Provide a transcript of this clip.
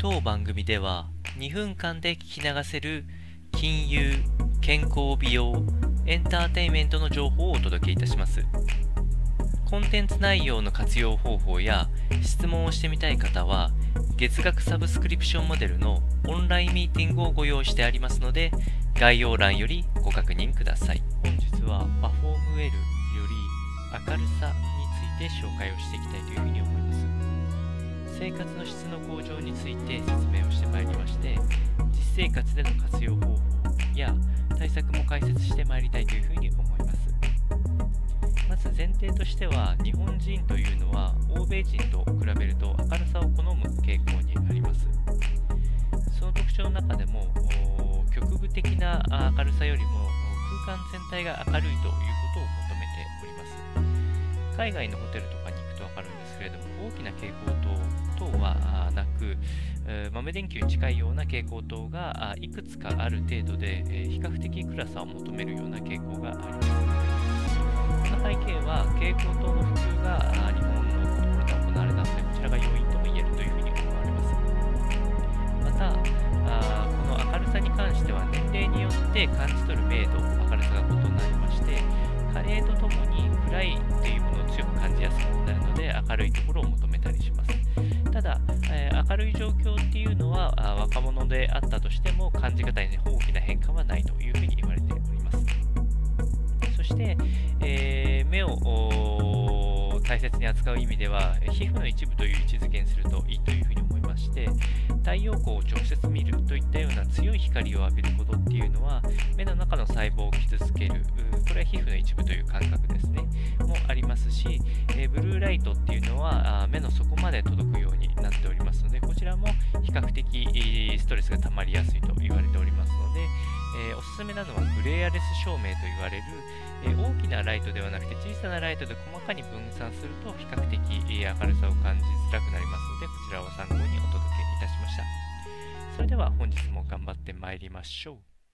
当番組では2分間で聞き流せる金融、健康美容、エンターテインメントの情報をお届けいたします。コンテンツ内容の活用方法や質問をしてみたい方は月額サブスクリプションモデルのオンラインミーティングをご用意してありますので概要欄よりご確認ください。本日はパフォームウェルより明るさについて紹介をしていきたいというふうに思います。生活の質の向上について説明をしてまいりまして実生活での活用方法や対策も解説してまいりたいというふうに思います。まず前提としては日本人というのは欧米人と比べると明るさを好む傾向にあります。その特徴の中でも局部的な明るさよりも空間全体が明るいということを求めております。海外のホテルとかに豆電球に近いような蛍光灯がいくつかある程度で比較的暗さを求めるような傾向があります。その背景は蛍光灯の普及が日本のところで行われたのでこちらが要因とも言えるというふうに思われます。またこの明るさに関しては年齢によって感じ取る明度明るさが異なりまして加齢とともに暗いというものを強く感じやすくなるので明るいところを求めたりします、るい状況っていうのは若者であったとしても感じ方に大きな変化はないというふうに言われております。そして、えー、目を大切に扱う意味では皮膚の一部という位置づけにするといいというふうに思いまして太陽光を直接見るといったような強い光を浴びることっていうのは目の中の細胞を傷つけるこれは皮膚の一部という感覚ですねもありますし、えブルーライトっていうのは目の底まで届くらも比較的ストレスが溜まりやすいと言われておりますので、えおすすめなのはグレアレス照明と言われる、え大きなライトではなくて小さなライトで細かに分散すると比較的明るさを感じづらくなりますのでこちらを参考にお届けいたしました。それでは本日も頑張ってまいりましょう。